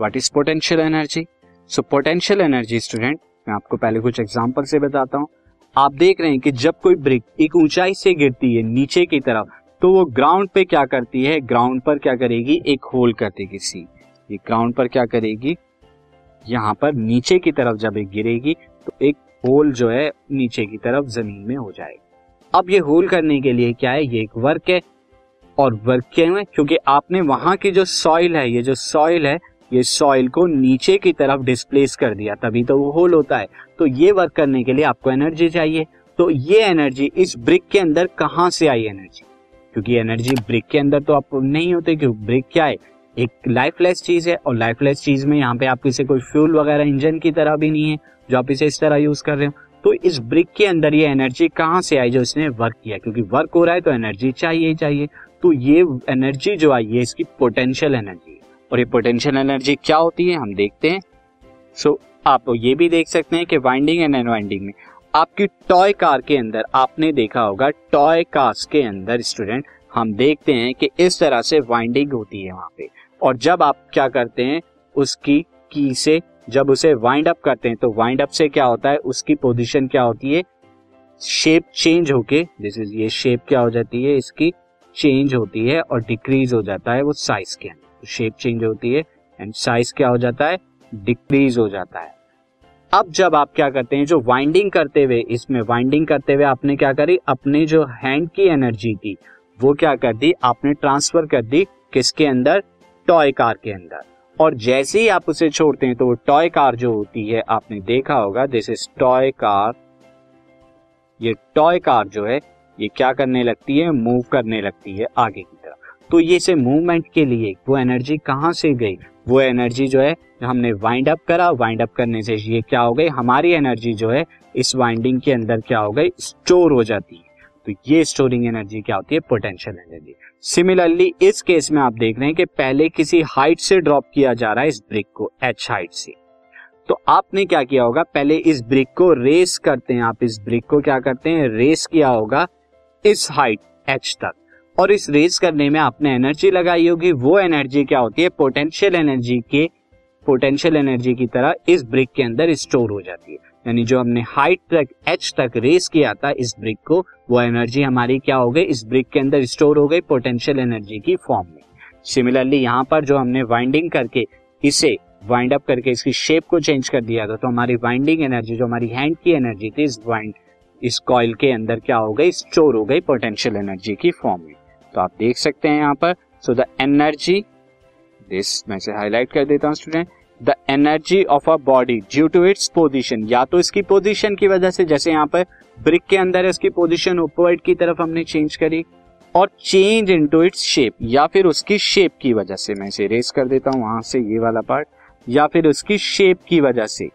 What is potential energy so potential energy student मैं आपको पहले कुछ एग्जांपल से बताता हूँ। आप देख रहे हैं कि जब कोई ब्रिक एक ऊंचाई से गिरती है, नीचे की तरफ़ तो वो ग्राउंड पे क्या करती है? ग्राउंड पर क्या करेगी? एक होल कर देगी सी। ये ग्राउंड पर क्या करेगी? यहाँ पर नीचे की तरफ़ जब एक गिरेगी तो एक होल जो है, नीचे की तरफ़ ज़मीन में हो जाएगा। अब ये होल करने के लिए क्या है? ये एक वर्क है। और वर्क क्यों है? क्योंकि आपने वहाँ की जो सॉइल है, ये जो सॉइल है ये सॉइल को नीचे की तरफ़ डिस्प्लेस कर दिया, तभी तो वो होल होता है। तो ये वर्क करने के लिए आपको एनर्जी चाहिए। तो ये एनर्जी इस ब्रिक के अंदर कहाँ से आई एनर्जी क्योंकि एनर्जी ब्रिक के अंदर तो आप नहीं होते क्योंकि ब्रिक क्या है? एक लाइफलेस चीज़ है और लाइफलेस चीज़ में यहाँ पे आप किसी कोई फ्यूल वगैरह इंजन की तरह भी नहीं है, जो आप इसे इस तरह यूज़ कर रहे हो। तो इस ब्रिक के अंदर ये एनर्जी कहाँ से आई जो इसने वर्क किया? क्योंकि वर्क हो रहा है तो एनर्जी चाहिए चाहिए। तो ये एनर्जी जो आई है इसकी पोटेंशियल एनर्जी और ये पोटेंशियल एनर्जी क्या होती है हम देखते हैं। सो so, आप ये भी देख सकते हैं कि वाइंडिंग एंड अनवाइंडिंग में आपकी टॉय कार के अंदर आपने देखा होगा टॉय कार्स के अंदर स्टूडेंट हम देखते हैं कि इस तरह से वाइंडिंग होती है वहाँ पे। और जब आप क्या करते हैं उसकी की से जब उसे वाइंड अप करते हैं तो वाइंड अप से क्या होता है उसकी पोजीशन क्या होती है? शेप चेंज होके दिस इज़ ये शेप क्या हो जाती है इसकी चेंज होती है और डिक्रीज हो जाता है वो साइज़ के अंदर। शेप चेंज होती है एंड साइज़ क्या हो जाता है? डिक्रीज हो जाता है। अब जब आप क्या करते हैं, जो वाइंडिंग करते हुए, इसमें वाइंडिंग करते हुए आपने क्या करी? अपने जो हैंड की एनर्जी थी, वो क्या कर दी? आपने ट्रांसफ़र कर दी किसके अंदर? टॉय कार के अंदर। और जैसे ही आप उसे छोड़ते हैं तो वो टॉय कार जो होती है, आपने देखा होगा दिस इज़ टॉय कार ये टॉय कार जो है, ये क्या करने लगती है? मूव करने लगती है आगे की तरफ़। तो ये से मूवमेंट के लिए, वो एनर्जी कहाँ से गई? वो एनर्जी जो है, हमने वाइंड अप करा। वाइंड अप करने से ये क्या हो गई? हमारी एनर्जी जो है, इस वाइंडिंग के अंदर क्या हो गई? स्टोर हो जाती है। तो ये स्टोरिंग एनर्जी क्या होती है? पोटेंशियल एनर्जी सिमिलरली इस केस में आप देख रहे हैं कि पहले किसी हाइट से ड्रॉप किया जा रहा है इस ब्रिक को एच हाइट से। तो आपने क्या किया होगा? पहले इस ब्रिक को रेस करते हैं आप। इस ब्रिक को क्या करते हैं? रेस किया होगा इस हाइट एच तक। और इस रेस करने में आपने एनर्जी लगाई होगी। वो एनर्जी क्या होती है? पोटेंशियल एनर्जी के पोटेंशियल एनर्जी की तरह इस ब्रिक के अंदर स्टोर हो जाती है। यानी जो हमने हाइट तक एच तक रेस किया था इस ब्रिक को, वो एनर्जी हमारी क्या हो गई? इस ब्रिक के अंदर स्टोर हो गई पोटेंशियल एनर्जी की फॉर्म में। सिमिलरली यहाँ पर जो हमने वाइंडिंग करके इसे वाइंड अप करके इसकी शेप को चेंज कर दिया था तो हमारी वाइंडिंग एनर्जी जो हमारी हैंड की एनर्जी थी, इस वाइंड इस कॉइल के अंदर क्या हो गई? स्टोर हो गई पोटेंशियल एनर्जी की फॉर्म में। तो आप देख सकते हैं यहाँ पर। सो द एनर्जी दिस मैं से हाईलाइट कर देता हूँ student the energy of a body due to its position या तो इसकी पोजिशन की वजह से, जैसे यहाँ पर ब्रिक के अंदर इसकी पोजिशन उपवर्ड की तरफ़ हमने चेंज करी और change into its shape या फिर उसकी शेप की वजह से, मैं इसे रेस कर देता हूँ वहाँ से ये वाला पार्ट या फिर उसकी शेप की वजह से,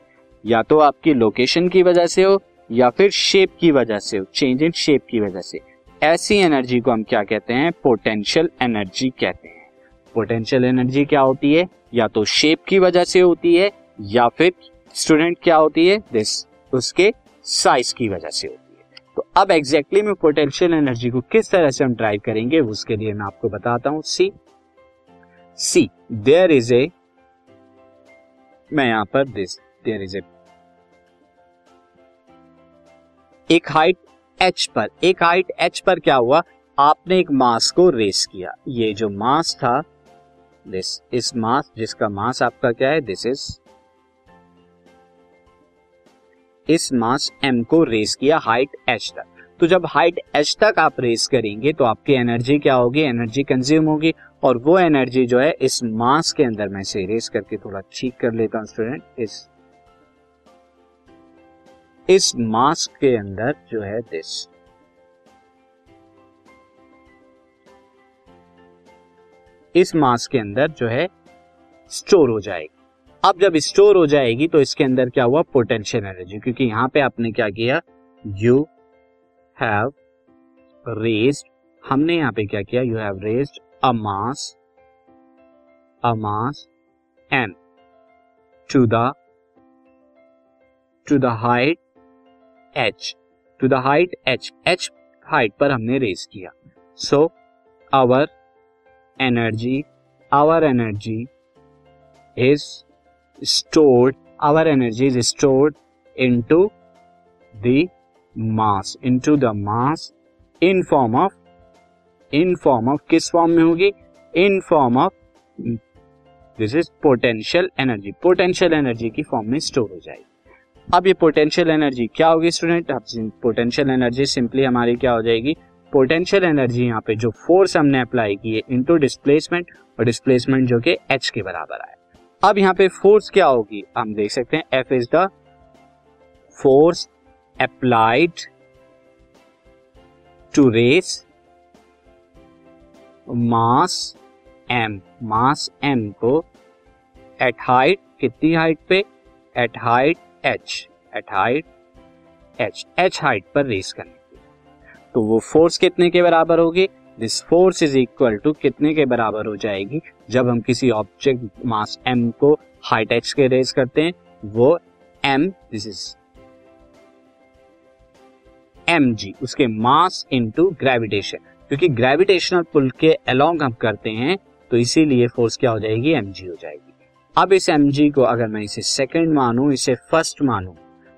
या तो आपकी लोकेशन की वजह से हो, या फिर शेप की वजह से हो चेंज इन शेप की वजह से। ऐसी एनर्जी को हम क्या कहते हैं? पोटेंशियल एनर्जी कहते हैं। पोटेंशियल एनर्जी क्या होती है? या तो शेप की वजह से होती है, या फिर स्टूडेंट क्या होती है? दिस उसके साइज़ की वजह से होती है। तो अब एग्जैक्टली exactly में पोटेंशियल एनर्जी को किस तरह से हम ड्राइव करेंगे, उसके लिए मैं आपको बताता हूँ। सी सी देयर इज़ ए मैं यहाँ पर दिस देयर इज़ ए एक हाइट एच पर, एक हाइट एच पर क्या हुआ? आपने एक मास को रेस किया। ये जो मास था दिस इस मास जिसका मास आपका क्या है? दिस इज़ इस मास एम को रेस किया हाइट एच तक। तो जब हाइट एच तक आप रेस करेंगे तो आपकी एनर्जी क्या होगी? एनर्जी कंज्यूम होगी। और वो एनर्जी जो है, इस मास के अंदर मैं से रेस करके थोड़ा ठीक कर लेता हूँ स्टूडेंट इस इस मास के अंदर जो है दिस इस मास के अंदर जो है स्टोर हो जाएगी। अब जब स्टोर हो जाएगी तो इसके अंदर क्या हुआ? पोटेंशियल एनर्जी क्योंकि यहाँ पे आपने क्या किया? यू हैव रेस्ड हमने यहाँ पे क्या किया? You have raised a mass a mass M to the to the height H to the height H H height पर हमने रेस किया। So our energy our energy is stored our energy is stored into the mass into the mass in form of in form of किस form में होगी? In form of this is potential energy potential energy की form में store हो जाएगी। अब ये potential energy क्या होगी स्टूडेंट अब पोटेंशियल एनर्जी सिंपली हमारी क्या हो जाएगी? पोटेंशियल एनर्जी यहाँ पे जो फोर्स हमने अप्लाई की है इनटू डिस्प्लेसमेंट और डिस्प्लेसमेंट जो कि एच के बराबर आए अब यहाँ पे फोर्स क्या होगी? हम देख सकते हैं F is the force applied to raise mass M mass M को एट हाइट कितनी हाइट पे? At height H at height H H height पर रेस करने की तो वो फोर्स कितने के बराबर होगी? This force is equal to कितने के बराबर हो जाएगी? जब हम किसी ऑब्जेक्ट मास एम को हाइट एच के रेस करते हैं, वो M this is M G उसके मास इनटू ग्रेविटेशन क्योंकि ग्रेविटेशनल पुल के अलोंग हम करते हैं तो इसीलिए फोर्स क्या हो जाएगी? एम जी हो जाएगी। अब इस एम जी को अगर मैं इसे सेकेंड मानू, इसे फ़र्स्ट मानू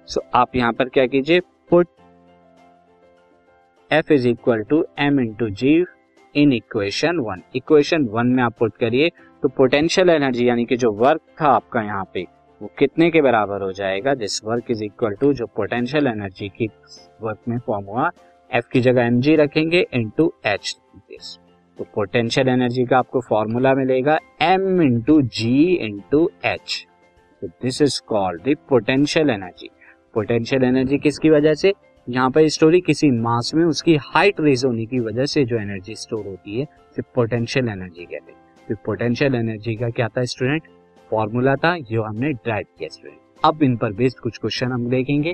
सो आप यहाँ पर क्या कीजिए? Put F is equal to M into G in equation one equation one में आप पुट करिए तो पोटेंशियल एनर्जी यानी कि जो वर्क था आपका यहाँ पे, वो कितने के बराबर हो जाएगा? This work is equal to जो पोटेंशियल एनर्जी की वर्क में फॉर्म हुआ एफ़ की जगह एम जी रखेंगे इंटू एच दिस तो पोटेंशियल एनर्जी का आपको फॉर्मूला मिलेगा M into G into H तो this is called the potential energy potential energy किसकी वजह से? यहाँ पर स्टोरी किसी मास में उसकी हाइट रेज होने की वजह से जो एनर्जी स्टोर होती है सिर्फ़ पोटेंशियल एनर्जी कहते हैं। तो पोटेंशियल एनर्जी का क्या था स्टूडेंट फॉर्मूला था, जो हमने ड्राइव किया स्टूडेंट अब इन पर बेस्ड कुछ क्वेश्चन हम देखेंगे।